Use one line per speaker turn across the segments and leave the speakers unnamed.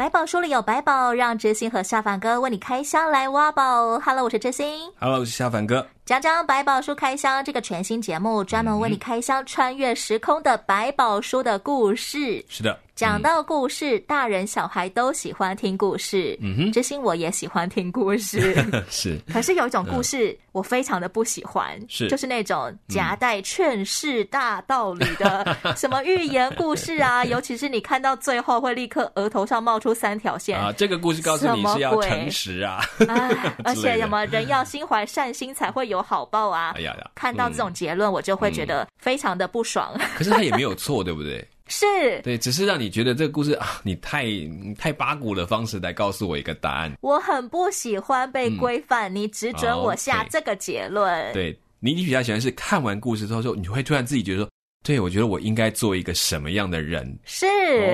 百宝书里有百宝，让知心和下凡哥为你开箱来挖宝。Hello，我是知心。
Hello，我是下凡哥。
讲讲百宝书开箱这个全新节目，专门为你开箱穿越时空的百宝书的故事。
是的。
讲到故事，嗯，大人小孩都喜欢听故事。嗯哼，知心我也喜欢听故事。
是，
可是有一种故事我非常的不喜欢，
是，
就是那种夹带劝世大道理的，什么寓言故事啊，尤其是你看到最后会立刻额头上冒出三条线
啊。这个故事告诉你是要诚实啊，
啊而且什么人要心怀善心才会有好报啊。哎呀呀，看到这种结论，我就会觉得非常的不爽。
嗯、可是他也没有错，对不对？
是
对，只是让你觉得这个故事啊，你太太八股的方式来告诉我一个答案。
我很不喜欢被规范，嗯、你只准我下这个结论。
对，对你，你比较喜欢是看完故事之后，说你会突然自己觉得说，对，我觉得我应该做一个什么样的人，
是、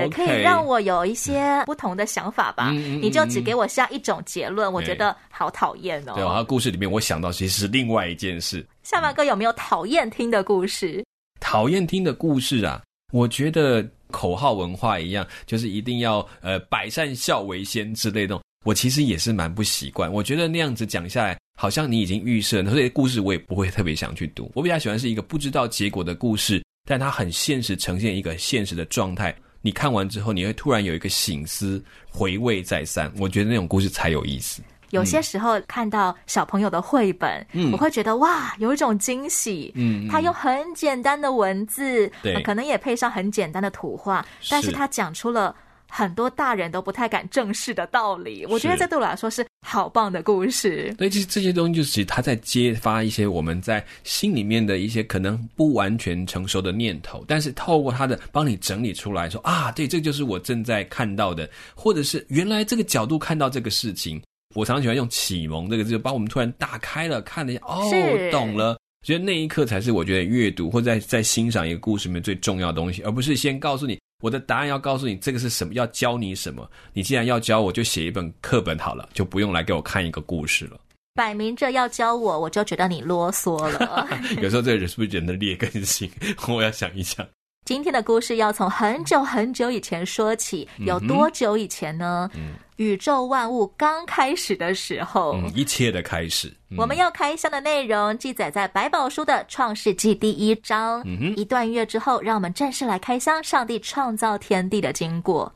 可以让我有一些不同的想法吧？嗯、你就只给我下一种结论，嗯、我觉得好讨厌哦。
对，然后故事里面我想到其实是另外一件事。
下巴哥有没有讨厌听的故事？
讨厌听的故事啊。我觉得口号文化一样，就是一定要呃百善孝为先之类的。我其实也是蛮不习惯。我觉得那样子讲下来，好像你已经预设了，所以故事我也不会特别想去读。我比较喜欢是一个不知道结果的故事，但它很现实，呈现一个现实的状态。你看完之后，你会突然有一个醒思，回味再三。我觉得那种故事才有意思。
有些时候看到小朋友的绘本，嗯，我会觉得哇，有一种惊喜。嗯，他用很简单的文字，对，呃，可能也配上很简单的图画，但是他讲出了很多大人都不太敢正视的道理。我觉得这对我来说是好棒的故事。
对，其实这些东西就是他在揭发一些我们在心里面的一些可能不完全成熟的念头，但是透过他的帮你整理出来说啊，对，这就是我正在看到的，或者是原来这个角度看到这个事情。我常常喜欢用“启蒙”这个字，就把我们突然打开了，看了一下，哦，懂了。觉得那一刻才是我觉得阅读或者在在欣赏一个故事里面最重要的东西，而不是先告诉你我的答案，要告诉你这个是什么，要教你什么。你既然要教我，就写一本课本好了，就不用来给我看一个故事了。
摆明着要教我，我就觉得你啰嗦了。
有时候这个人是不是人的劣根性？我要想一想。
今天的故事要从很久很久以前说起，有多久以前呢？嗯，宇宙万物刚开始的时候，
嗯，一切的开始。
嗯，我们要开箱的内容记载在百宝书的创世纪第一章。嗯，一段音乐之后，让我们正式来开箱上帝创造天地的经过。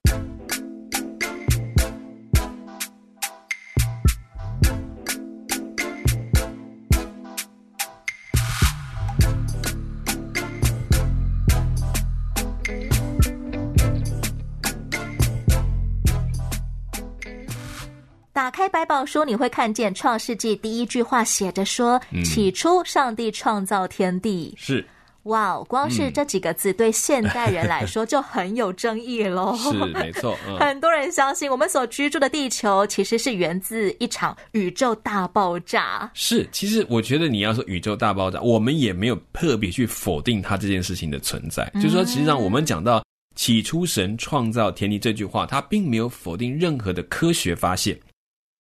开百宝书，你会看见《创世纪》第一句话写着说：“嗯、起初，上帝创造天地。”
是，
哇哦！光是这几个字，对现代人来说就很有争议喽。
是，没错。嗯、
很多人相信，我们所居住的地球其实是源自一场宇宙大爆炸。
是，其实我觉得你要说宇宙大爆炸，我们也没有特别去否定它这件事情的存在。嗯、就是说，实际上我们讲到“起初神创造天地”这句话，它并没有否定任何的科学发现。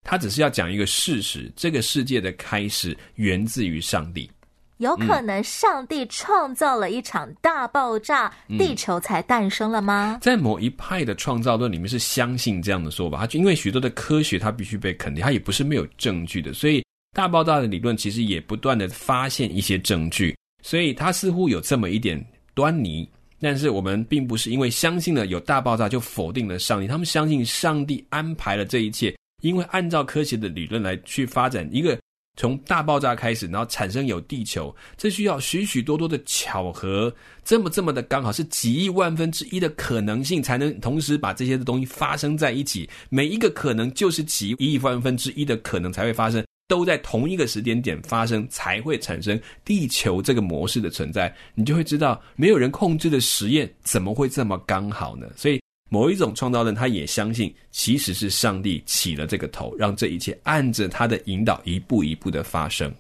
他只是要讲一个事实：这个世界的开始源自于上帝。
有可能上帝创造了一场大爆炸，嗯、地球才诞生了吗？
在某一派的创造论里面是相信这样的说法。他就因为许多的科学，它必须被肯定，它也不是没有证据的。所以大爆炸的理论其实也不断的发现一些证据，所以它似乎有这么一点端倪。但是我们并不是因为相信了有大爆炸就否定了上帝，他们相信上帝安排了这一切。因为按照科学的理论来去发展一个从大爆炸开始，然后产生有地球，这需要许许多多的巧合，这么这么的刚好是几亿万分之一的可能性，才能同时把这些的东西发生在一起。每一个可能就是几亿万分之一的可能才会发生，都在同一个时间点发生，才会产生地球这个模式的存在。你就会知道，没有人控制的实验怎么会这么刚好呢？所以。某一种创造论，他也相信其实是上帝起了这个头，让这一切按着他的引导一步一步的发生。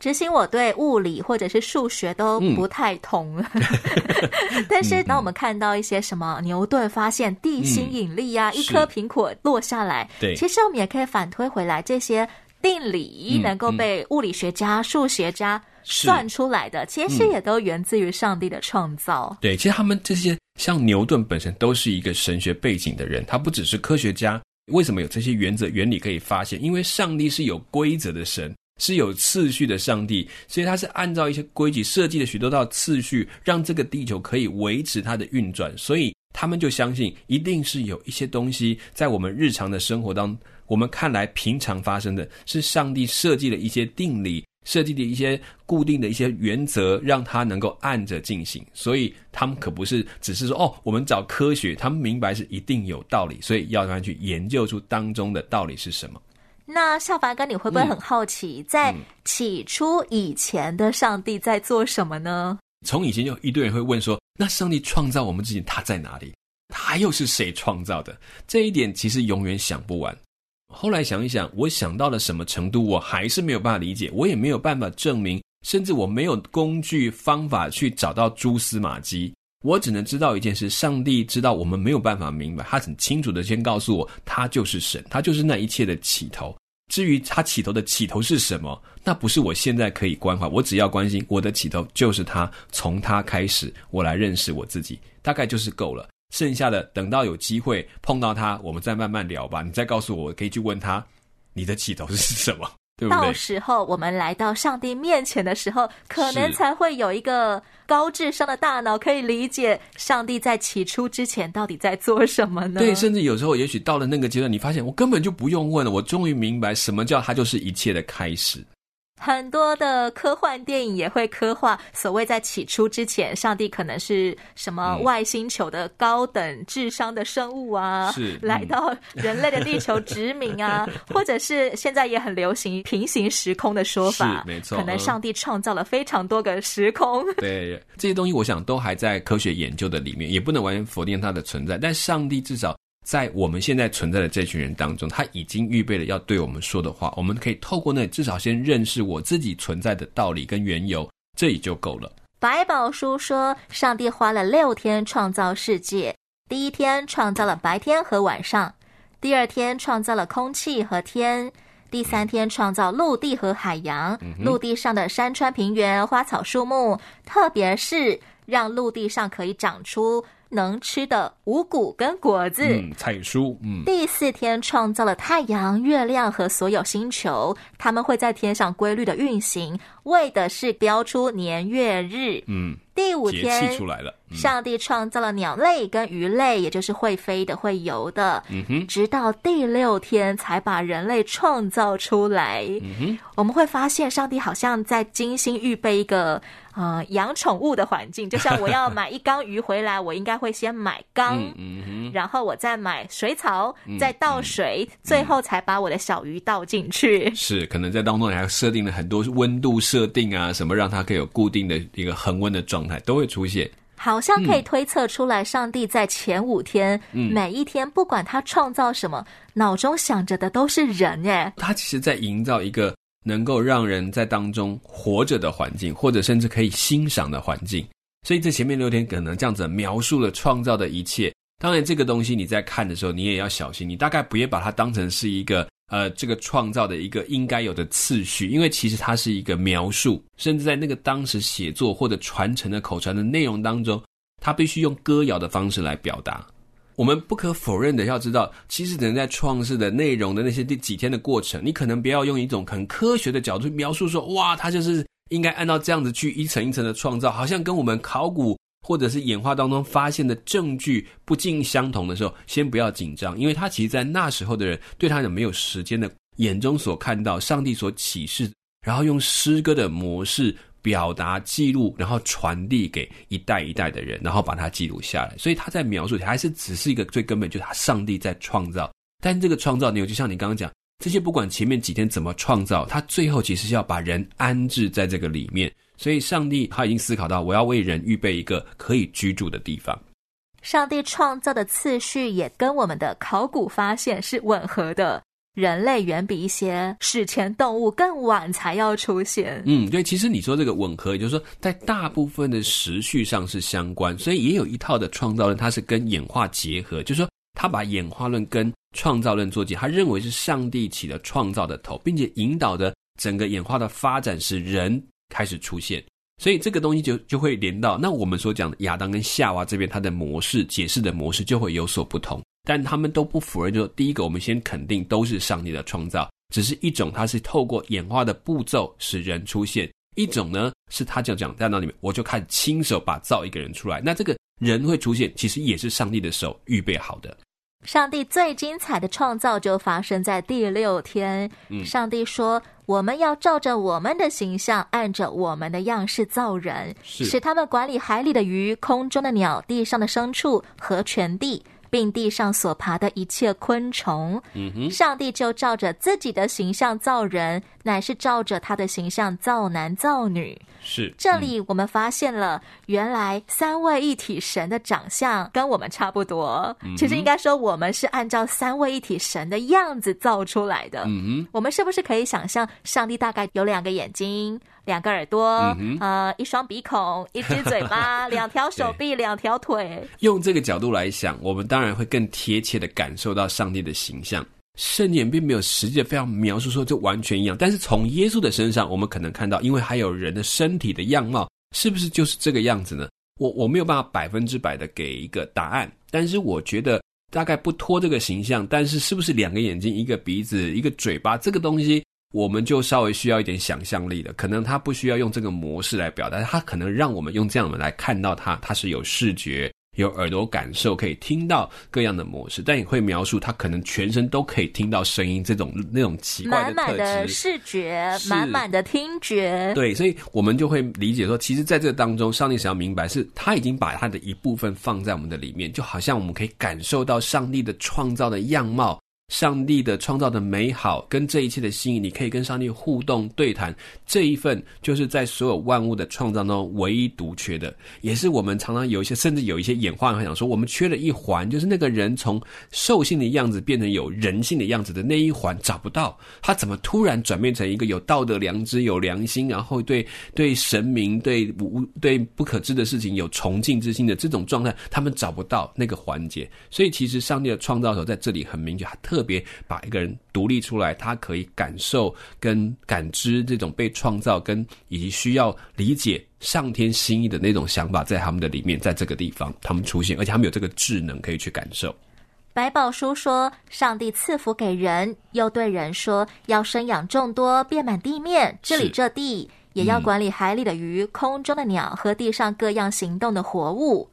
执行我对物理或者是数学都不太通，嗯、但是当我们看到一些什么牛顿发现地心引力啊，嗯、一颗苹果落下来，对，其实我们也可以反推回来，这些定理能够被物理学家、嗯、数学家算出来的，其实也都源自于上帝的创造。
对，其实他们这些像牛顿本身都是一个神学背景的人，他不只是科学家。为什么有这些原则原理可以发现？因为上帝是有规则的神。是有次序的上帝，所以他是按照一些规矩设计了许多道次序，让这个地球可以维持它的运转。所以他们就相信，一定是有一些东西在我们日常的生活当中，我们看来平常发生的，是上帝设计了一些定理，设计的一些固定的一些原则，让它能够按着进行。所以他们可不是只是说哦，我们找科学，他们明白是一定有道理，所以要他去研究出当中的道理是什么。
那孝凡哥，你会不会很好奇，嗯、在起初以前的上帝在做什么呢？
从以前就一堆人会问说，那上帝创造我们之前，他在哪里？他又是谁创造的？这一点其实永远想不完。后来想一想，我想到了什么程度，我还是没有办法理解，我也没有办法证明，甚至我没有工具方法去找到蛛丝马迹。我只能知道一件事：上帝知道我们没有办法明白，他很清楚的先告诉我，他就是神，他就是那一切的起头。至于他起头的起头是什么，那不是我现在可以关怀。我只要关心我的起头就是他，从他开始，我来认识我自己，大概就是够了。剩下的等到有机会碰到他，我们再慢慢聊吧。你再告诉我，我可以去问他，你的起头是什么？对不对？
到时候我们来到上帝面前的时候，可能才会有一个高智商的大脑可以理解上帝在起初之前到底在做什么呢？
对，甚至有时候，也许到了那个阶段，你发现我根本就不用问了，我终于明白什么叫它就是一切的开始。
很多的科幻电影也会刻画，所谓在起初之前，上帝可能是什么外星球的高等智商的生物啊，是、嗯、来到人类的地球殖民啊，或者是现在也很流行平行时空的说法，没错，可能上帝创造了非常多个时空。
对，这些东西，我想都还在科学研究的里面，也不能完全否定它的存在，但上帝至少。在我们现在存在的这群人当中，他已经预备了要对我们说的话。我们可以透过那至少先认识我自己存在的道理跟缘由，这也就够了。
百宝书说，上帝花了六天创造世界，第一天创造了白天和晚上，第二天创造了空气和天，第三天创造陆地和海洋，陆地上的山川平原、花草树木，特别是让陆地上可以长出。能吃的五谷跟果子，
嗯，菜蔬，嗯。
第四天创造了太阳、月亮和所有星球，他们会在天上规律的运行，为的是标出年月日，嗯。第五天，上帝创造了鸟类跟鱼类，也就是会飞的、会游的。嗯哼，直到第六天才把人类创造出来。嗯哼，我们会发现上帝好像在精心预备一个呃养宠物的环境，就像我要买一缸鱼回来，我应该会先买缸，嗯哼，然后我再买水草，再倒水，最后才把我的小鱼倒进去。
是，可能在当中你还设定了很多温度设定啊，什么让它可以有固定的一个恒温的状态。都会出现，
好像可以推测出来，上帝在前五天，嗯，每一天不管他创造什么，脑中想着的都是人耶。
他其实在营造一个能够让人在当中活着的环境，或者甚至可以欣赏的环境。所以这前面六天可能这样子描述了创造的一切。当然，这个东西你在看的时候，你也要小心，你大概不要把它当成是一个。呃，这个创造的一个应该有的次序，因为其实它是一个描述，甚至在那个当时写作或者传承的口传的内容当中，它必须用歌谣的方式来表达。我们不可否认的要知道，其实人在创世的内容的那些第几天的过程，你可能不要用一种很科学的角度去描述说，哇，它就是应该按照这样子去一层一层的创造，好像跟我们考古。或者是演化当中发现的证据不尽相同的时候，先不要紧张，因为他其实，在那时候的人对他有没有时间的眼中所看到上帝所启示，然后用诗歌的模式表达记录，然后传递给一代一代的人，然后把它记录下来。所以他在描述还是只是一个最根本，就是他上帝在创造。但这个创造，你就像你刚刚讲，这些不管前面几天怎么创造，他最后其实是要把人安置在这个里面。所以，上帝他已经思考到，我要为人预备一个可以居住的地方。
上帝创造的次序也跟我们的考古发现是吻合的。人类远比一些史前动物更晚才要出现。
嗯，对，其实你说这个吻合，也就是说，在大部分的时序上是相关，所以也有一套的创造论，它是跟演化结合，就是说，他把演化论跟创造论做结合，他认为是上帝起了创造的头，并且引导着整个演化的发展，使人开始出现。所以这个东西就就会连到那我们所讲的亚当跟夏娃这边，它的模式解释的模式就会有所不同。但他们都不否认，就是第一个，我们先肯定都是上帝的创造，只是一种它是透过演化的步骤使人出现，一种呢是他就讲在那里面，我就开始亲手把造一个人出来。那这个人会出现，其实也是上帝的手预备好的。
上帝最精彩的创造就发生在第六天。上帝说：“我们要照着我们的形象，按着我们的样式造人，使他们管理海里的鱼、空中的鸟、地上的牲畜和全地。”并地上所爬的一切昆虫，嗯哼，上帝就照着自己的形象造人，乃是照着他的形象造男造女。
是，
这里我们发现了，原来三位一体神的长相跟我们差不多。嗯、其实应该说，我们是按照三位一体神的样子造出来的。嗯哼，我们是不是可以想象，上帝大概有两个眼睛？两个耳朵，嗯、呃，一双鼻孔，一只嘴巴，两条手臂，两条腿。
用这个角度来想，我们当然会更贴切的感受到上帝的形象。圣经并没有实际的非常描述说就完全一样，但是从耶稣的身上，我们可能看到，因为还有人的身体的样貌，是不是就是这个样子呢？我我没有办法百分之百的给一个答案，但是我觉得大概不脱这个形象。但是是不是两个眼睛，一个鼻子，一个嘴巴，这个东西？我们就稍微需要一点想象力的，可能他不需要用这个模式来表达，他可能让我们用这样的来看到他，他是有视觉、有耳朵感受，可以听到各样的模式，但也会描述他可能全身都可以听到声音，这种那种奇怪的特质。
满满的视觉，满满的听觉。
对，所以我们就会理解说，其实在这当中，上帝想要明白是他已经把他的一部分放在我们的里面，就好像我们可以感受到上帝的创造的样貌。上帝的创造的美好，跟这一切的心意，你可以跟上帝互动对谈，这一份就是在所有万物的创造中唯一独缺的，也是我们常常有一些，甚至有一些演化会想说，我们缺了一环，就是那个人从兽性的样子变成有人性的样子的那一环找不到，他怎么突然转变成一个有道德良知、有良心，然后对对神明、对无对不可知的事情有崇敬之心的这种状态，他们找不到那个环节，所以其实上帝的创造的时候在这里很明确，他特别把一个人独立出来，他可以感受跟感知这种被创造跟以及需要理解上天心意的那种想法，在他们的里面，在这个地方他们出现，而且他们有这个智能可以去感受。
百宝书说，上帝赐福给人，又对人说，要生养众多，遍满地面，治理这地，也要管理海里的鱼、嗯、空中的鸟和地上各样行动的活物。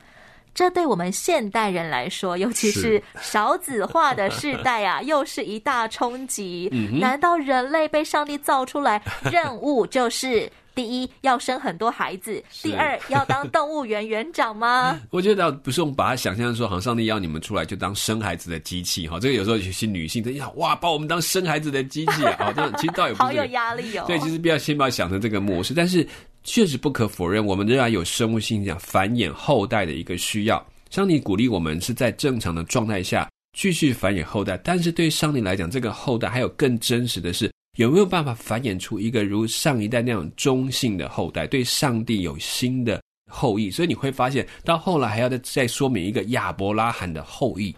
这对我们现代人来说，尤其是少子化的世代啊，又是一大冲击。难道人类被上帝造出来，任务就是第一要生很多孩子，第二要当动物园园长吗？
我觉得不是，我们把它想象说，好像上帝要你们出来就当生孩子的机器哈。这个有时候有些女性在想，哇，把我们当生孩子的机器啊，这其实倒也不是、这个、
好有压力哦。
对，其实不要先把它想成这个模式，但是。确实不可否认，我们仍然有生物性讲繁衍后代的一个需要。上帝鼓励我们是在正常的状态下继续繁衍后代，但是对上帝来讲，这个后代还有更真实的是，有没有办法繁衍出一个如上一代那样中性的后代，对上帝有新的后裔？所以你会发现，到后来还要再再说明一个亚伯拉罕的后裔，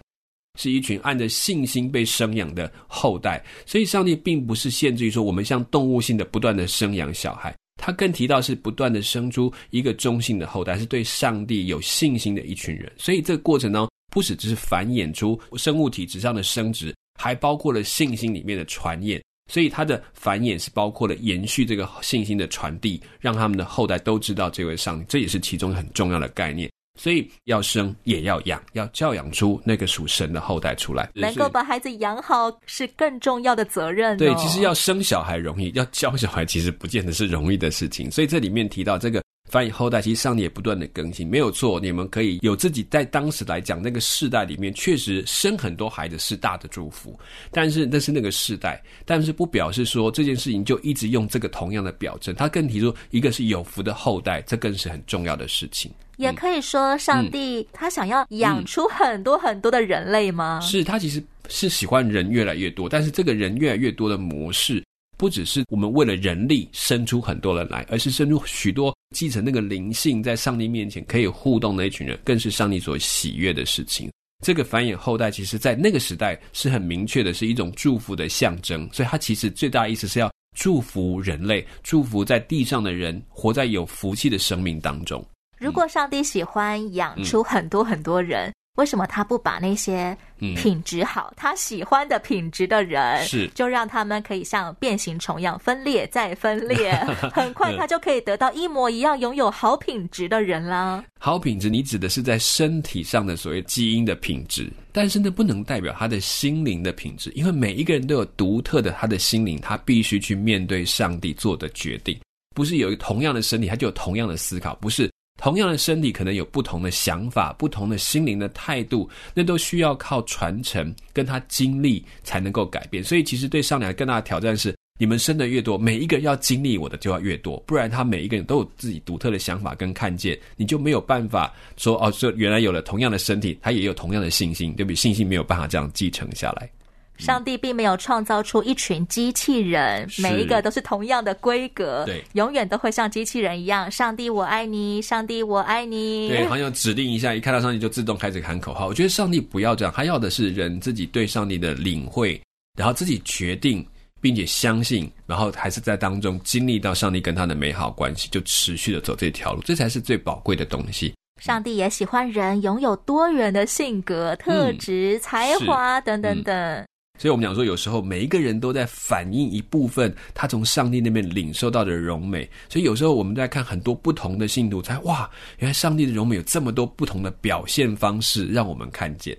是一群按着信心被生养的后代。所以，上帝并不是限制于说我们像动物性的不断的生养小孩。他更提到是不断的生出一个中性的后代，是对上帝有信心的一群人。所以这个过程呢，不只只是繁衍出生物体质上的生殖，还包括了信心里面的传衍。所以他的繁衍是包括了延续这个信心的传递，让他们的后代都知道这位上帝，这也是其中很重要的概念。所以要生也要养，要教养出那个属神的后代出来。
能够把孩子养好是更重要的责任哦。
对，其实要生小孩容易，要教小孩其实不见得是容易的事情。所以这里面提到这个繁衍后代，其实上帝也不断的更新，没有错。你们可以有自己在当时来讲那个世代里面，确实生很多孩子是大的祝福，但是那是那个世代，但是不表示说这件事情就一直用这个同样的表征。他更提出一个是有福的后代，这更是很重要的事情。
也可以说，上帝他想要养出很多很多的人类吗？
嗯嗯、是他其实是喜欢人越来越多，但是这个人越来越多的模式。不只是我们为了人力生出很多人来，而是生出许多继承那个灵性，在上帝面前可以互动的一群人，更是上帝所喜悦的事情。这个繁衍后代，其实在那个时代是很明确的，是一种祝福的象征。所以，它其实最大意思是要祝福人类，祝福在地上的人，活在有福气的生命当中。
如果上帝喜欢养出很多很多人，嗯为什么他不把那些品质好、嗯、他喜欢的品质的人，是就让他们可以像变形虫一样分裂再分裂，很快他就可以得到一模一样拥有好品质的人啦。
好品质，你指的是在身体上的所谓基因的品质，但是呢，不能代表他的心灵的品质，因为每一个人都有独特的他的心灵，他必须去面对上帝做的决定，不是有同样的身体，他就有同样的思考，不是。同样的身体可能有不同的想法，不同的心灵的态度，那都需要靠传承跟他经历才能够改变。所以，其实对上帝更大的挑战是：你们生的越多，每一个人要经历我的就要越多，不然他每一个人都有自己独特的想法跟看见，你就没有办法说哦，说原来有了同样的身体，他也有同样的信心，对不对？信心没有办法这样继承下来。
上帝并没有创造出一群机器人，每一个都是同样的规格，对，永远都会像机器人一样。上帝，我爱你，上帝，我爱你。
对，好像指令一下，一看到上帝就自动开始喊口号。我觉得上帝不要这样，他要的是人自己对上帝的领会，然后自己决定，并且相信，然后还是在当中经历到上帝跟他的美好关系，就持续的走这条路，这才是最宝贵的东西。
上帝也喜欢人拥有多元的性格、特质、嗯、才华等等等。嗯
所以，我们讲说，有时候每一个人都在反映一部分他从上帝那边领受到的荣美。所以，有时候我们在看很多不同的信徒，才哇，原来上帝的荣美有这么多不同的表现方式，让我们看见。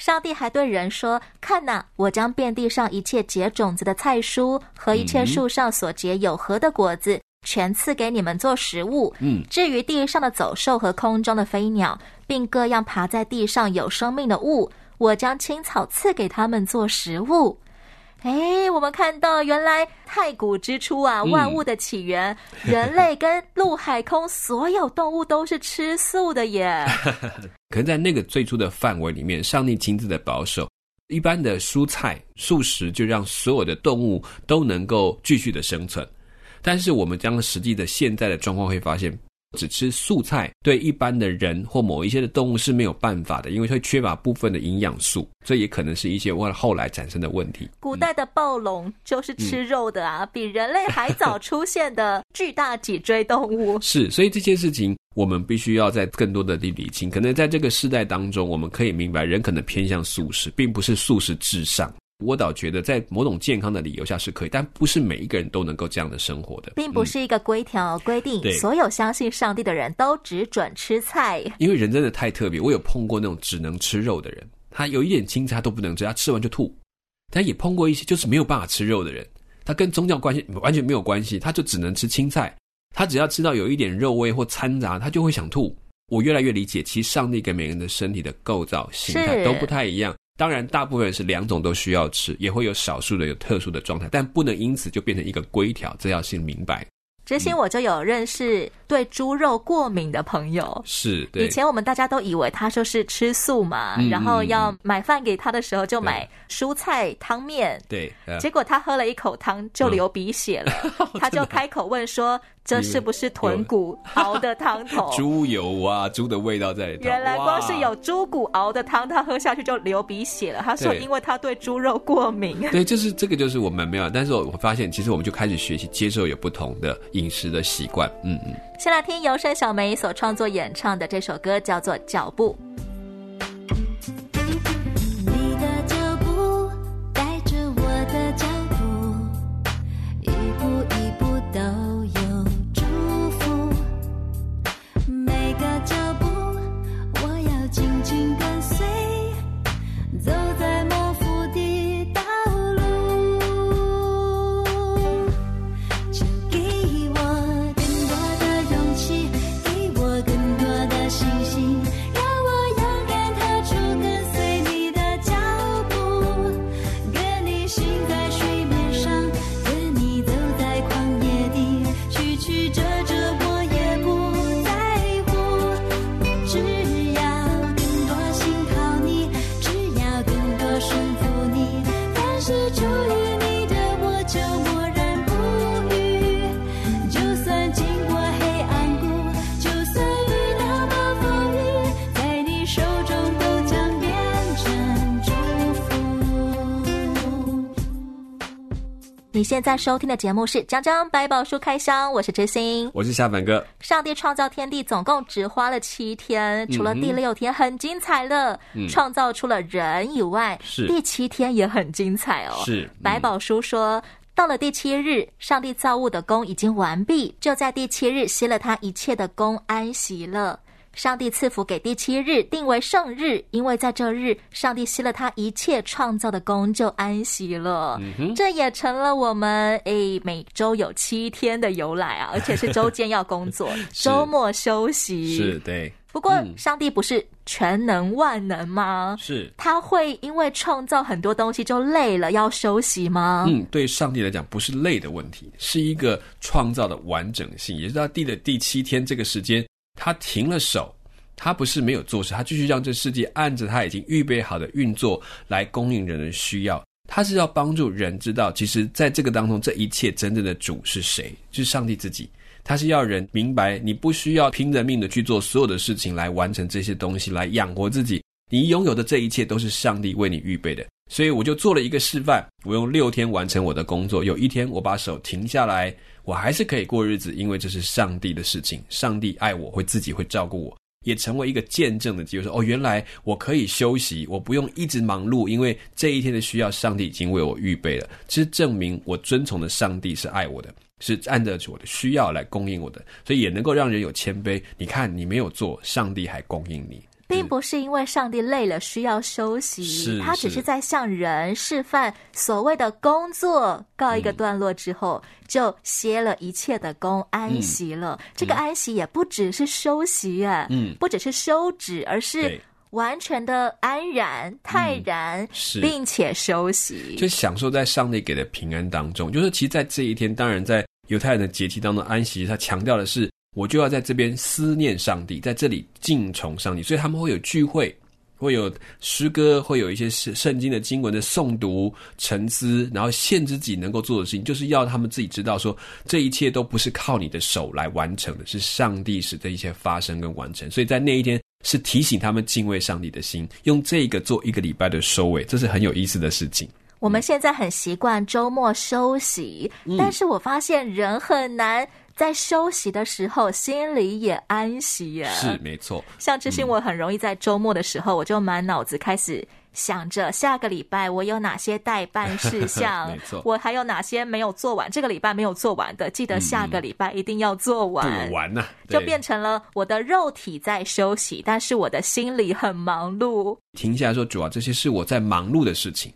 上帝还对人说：“看哪，我将遍地上一切结种子的菜蔬和一切树上所结有核的果子，嗯、全赐给你们做食物。嗯，至于地上的走兽和空中的飞鸟，并各样爬在地上有生命的物。”我将青草赐给他们做食物。哎，我们看到原来太古之初啊，万物的起源，嗯、人类跟陆海空所有动物都是吃素的耶。
可能在那个最初的范围里面，上帝亲自的保守，一般的蔬菜素食就让所有的动物都能够继续的生存。但是我们将实际的现在的状况会发现。只吃素菜，对一般的人或某一些的动物是没有办法的，因为会缺乏部分的营养素，这也可能是一些为了后来产生的问题。
古代的暴龙就是吃肉的啊，嗯、比人类还早出现的巨大脊椎动物。
是，所以这件事情我们必须要在更多的地理清。可能在这个世代当中，我们可以明白，人可能偏向素食，并不是素食至上。我倒觉得，在某种健康的理由下是可以，但不是每一个人都能够这样的生活的，
并不是一个规条规定，嗯、所有相信上帝的人都只准吃菜。
因为人真的太特别，我有碰过那种只能吃肉的人，他有一点青菜他都不能吃，他吃完就吐。但也碰过一些就是没有办法吃肉的人，他跟宗教关系完全没有关系，他就只能吃青菜，他只要吃到有一点肉味或掺杂，他就会想吐。我越来越理解，其实上帝给每个人的身体的构造形态都不太一样。当然，大部分人是两种都需要吃，也会有少数的有特殊的状态，但不能因此就变成一个规条，这要先明白。
之前我就有认识对猪肉过敏的朋友，
是，
以前我们大家都以为他就是吃素嘛，嗯、然后要买饭给他的时候就买蔬菜汤面，
对，
结果他喝了一口汤就流鼻血了，嗯、他就开口问说。这是不是豚骨熬的汤头？
猪油啊，猪的味道在里头。
原来光是有猪骨熬的汤，他喝下去就流鼻血了。他说，因为他对猪肉过敏。
对，就是这个，就是我们没有。但是我发现，其实我们就开始学习接受有不同的饮食的习惯。嗯嗯。
先来听尤声小梅所创作演唱的这首歌，叫做《脚步》。你现在收听的节目是《江江百宝书开箱》，我是知心，
我是夏凡哥。
上帝创造天地总共只花了七天，除了第六天很精彩了，嗯、创造出了人以外，
是
第七天也很精彩哦。
是、嗯、
百宝书说，到了第七日，上帝造物的功已经完毕，就在第七日歇了他一切的功，安息了。上帝赐福给第七日，定为圣日，因为在这日，上帝息了他一切创造的功，就安息了。
嗯、
这也成了我们诶每周有七天的由来啊，而且是周间要工作，周末休息。
是对。
不过，上帝不是全能万能吗？
是。
他会因为创造很多东西就累了要休息吗？
嗯，对上帝来讲，不是累的问题，是一个创造的完整性，也是他第的第七天这个时间。他停了手，他不是没有做事，他继续让这世界按着他已经预备好的运作来供应人的需要。他是要帮助人知道，其实在这个当中，这一切真正的主是谁？是上帝自己。他是要人明白，你不需要拼着命的去做所有的事情来完成这些东西，来养活自己。你拥有的这一切都是上帝为你预备的。所以我就做了一个示范，我用六天完成我的工作，有一天我把手停下来。我还是可以过日子，因为这是上帝的事情。上帝爱我，会自己会照顾我，也成为一个见证的机会。说哦，原来我可以休息，我不用一直忙碌，因为这一天的需要，上帝已经为我预备了。这是证明我遵从的上帝是爱我的，是按照我的需要来供应我的，所以也能够让人有谦卑。你看，你没有做，上帝还供应你。
并不是因为上帝累了需要休息，他只是在向人示范所谓的工作告一个段落之后，嗯、就歇了一切的工，安息了。嗯、这个安息也不只是休息啊，嗯，不只是休止，而是完全的安然、泰然，
是。
并且休息，
就享受在上帝给的平安当中。就是其实，在这一天，当然在犹太人的节期当中，安息他强调的是。我就要在这边思念上帝，在这里敬崇上帝，所以他们会有聚会，会有诗歌，会有一些圣圣经的经文的诵读、沉思，然后限制自己能够做的事情，就是要他们自己知道说，这一切都不是靠你的手来完成的，是上帝使这一切发生跟完成。所以在那一天是提醒他们敬畏上帝的心，用这个做一个礼拜的收尾，这是很有意思的事情。
我们现在很习惯周末休息，嗯，但是我发现人很难。在休息的时候，心里也安息呀。
是没错，
像知心，我很容易在周末的时候，嗯、我就满脑子开始想着下个礼拜我有哪些待办事项，
没错，
我还有哪些没有做完，这个礼拜没有做完的，记得下个礼拜一定要做完。
完了、啊，
就变成了我的肉体在休息，但是我的心里很忙碌。
停下来说，主要这些是我在忙碌的事情，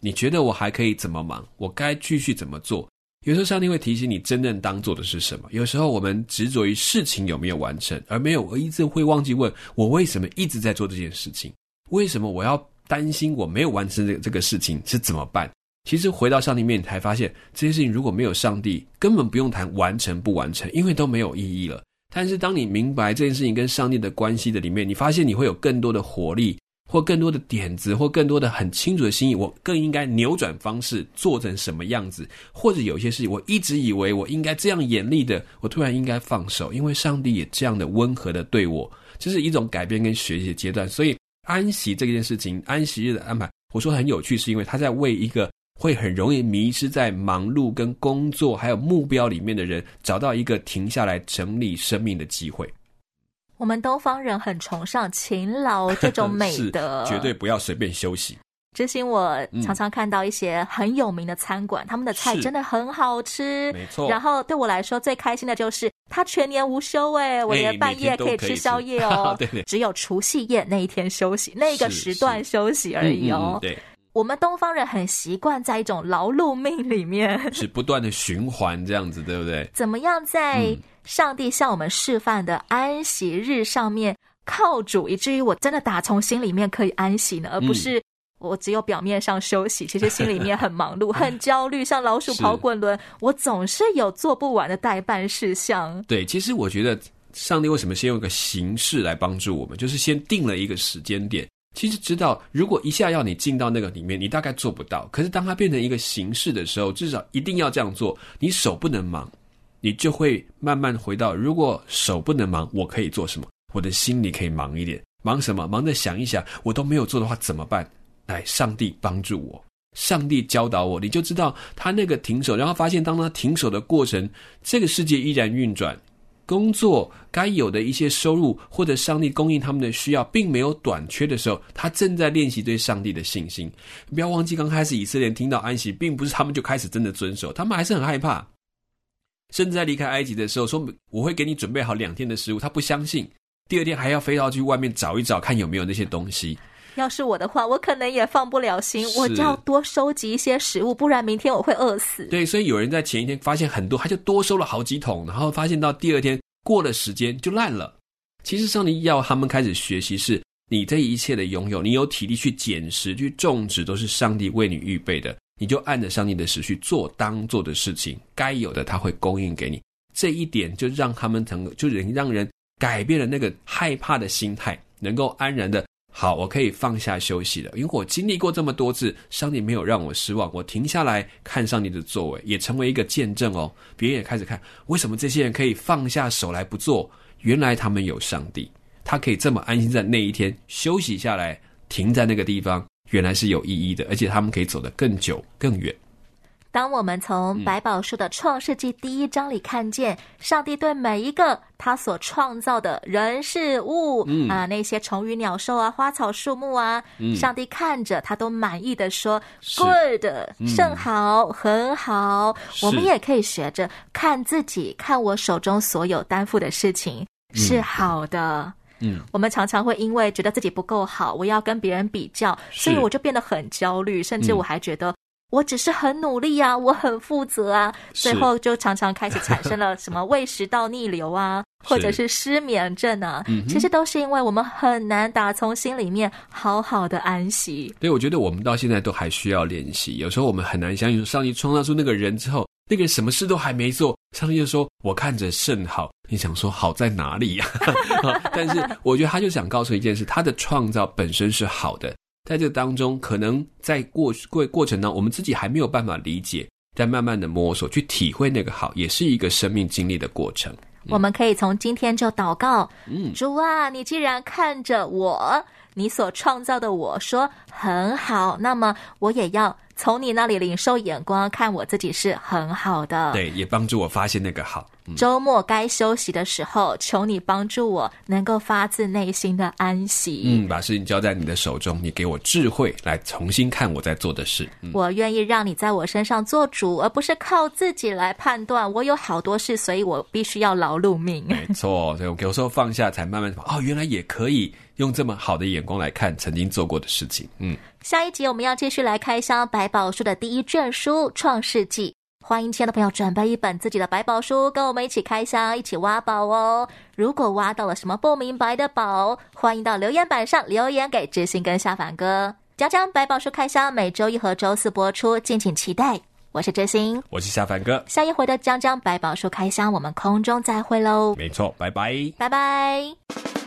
你觉得我还可以怎么忙？我该继续怎么做？有时候上帝会提醒你真正当做的是什么。有时候我们执着于事情有没有完成，而没有我一直会忘记问我为什么一直在做这件事情？为什么我要担心我没有完成这个这个事情是怎么办？其实回到上帝面前才发现，这些事情如果没有上帝，根本不用谈完成不完成，因为都没有意义了。但是当你明白这件事情跟上帝的关系的里面，你发现你会有更多的活力。或更多的点子，或更多的很清楚的心意，我更应该扭转方式，做成什么样子？或者有些事情，我一直以为我应该这样严厉的，我突然应该放手，因为上帝也这样的温和的对我，这是一种改变跟学习的阶段。所以安息这件事情，安息日的安排，我说很有趣，是因为他在为一个会很容易迷失在忙碌跟工作还有目标里面的人，找到一个停下来整理生命的机会。
我们东方人很崇尚勤劳这种美 德，
绝对不要随便休息。
知心，我常常看到一些很有名的餐馆，嗯、他们的菜真的很好吃，
没错。
然后对我来说最开心的就是他全年无休，哎，我连半夜可以吃宵夜哦。
对 对，
只有除夕夜那一天休息，那个时段休息而已哦。
对，
我们东方人很习惯在一种劳碌命里面，
是不断的循环这样子，对不对？
怎么样在？嗯上帝向我们示范的安息日上面靠主，以至于我真的打从心里面可以安息呢，而不是我只有表面上休息，其实心里面很忙碌、很焦虑，像老鼠跑滚轮。我总是有做不完的待办事项。
对，其实我觉得上帝为什么先用一个形式来帮助我们，就是先定了一个时间点。其实知道，如果一下要你进到那个里面，你大概做不到。可是当它变成一个形式的时候，至少一定要这样做，你手不能忙。你就会慢慢回到，如果手不能忙，我可以做什么？我的心里可以忙一点，忙什么？忙着想一想，我都没有做的话怎么办？来，上帝帮助我。上帝教导我，你就知道他那个停手，然后发现当他停手的过程，这个世界依然运转。工作该有的一些收入，或者上帝供应他们的需要，并没有短缺的时候，他正在练习对上帝的信心。不要忘记，刚开始以色列听到安息，并不是他们就开始真的遵守，他们还是很害怕。甚至在离开埃及的时候，说我会给你准备好两天的食物，他不相信，第二天还要飞到去外面找一找，看有没有那些东西。
要是我的话，我可能也放不了心，我就要多收集一些食物，不然明天我会饿死。
对，所以有人在前一天发现很多，他就多收了好几桶，然后发现到第二天过了时间就烂了。其实上帝要他们开始学习，是你这一切的拥有，你有体力去捡拾、去种植，都是上帝为你预备的，你就按着上帝的时序做当做的事情，该有的他会供应给你。这一点就让他们能，就能让人改变了那个害怕的心态，能够安然的。好，我可以放下休息了，因为我经历过这么多次，上帝没有让我失望，我停下来看上帝的作为，也成为一个见证哦。别人也开始看，为什么这些人可以放下手来不做？原来他们有上帝，他可以这么安心在那一天休息下来，停在那个地方，原来是有意义的，而且他们可以走得更久更远。
当我们从百宝书的创世纪第一章里看见上帝对每一个他所创造的人事物，嗯。啊，那些虫鱼鸟兽啊、花草树木啊，嗯、上帝看着他都满意的说：“Good，甚好，很好。”我们也可以学着看自己，看我手中所有担负的事情是好的。嗯，我们常常会因为觉得自己不够好，我要跟别人比较，所以我就变得很焦虑，甚至我还觉得。我只是很努力啊，我很负责啊，最后就常常开始产生了什么胃食道逆流啊，或者是失眠症啊，其实都是因为我们很难打从心里面好好的安息。
对，我觉得我们到现在都还需要练习。有时候我们很难相信，上帝创造出那个人之后，那个人什么事都还没做，上帝就说：“我看着甚好。”你想说好在哪里呀？但是我觉得他就想告诉一件事，他的创造本身是好的。在这个当中，可能在过过过程当中，我们自己还没有办法理解，但慢慢的摸索，去体会那个好，也是一个生命经历的过程。
嗯、我们可以从今天就祷告，嗯，主啊，你既然看着我，你所创造的我说很好，那么我也要。从你那里领受眼光，看我自己是很好的。
对，也帮助我发现那个好。
嗯、周末该休息的时候，求你帮助我能够发自内心的安息。
嗯，把事情交在你的手中，你给我智慧来重新看我在做的事。
嗯、我愿意让你在我身上做主，而不是靠自己来判断。我有好多事，所以我必须要劳碌命。
没错，所以我有时候放下，才慢慢哦，原来也可以用这么好的眼光来看曾经做过的事情。嗯。
下一集我们要继续来开箱百宝书的第一卷书《创世纪》，欢迎亲爱的朋友准备一本自己的百宝书，跟我们一起开箱，一起挖宝哦！如果挖到了什么不明白的宝，欢迎到留言板上留言给知心跟下凡哥。讲讲百宝书开箱，每周一和周四播出，敬请期待。我是知心，
我是下凡哥。
下一回的讲讲百宝书开箱，我们空中再会喽！
没错，拜拜，
拜拜。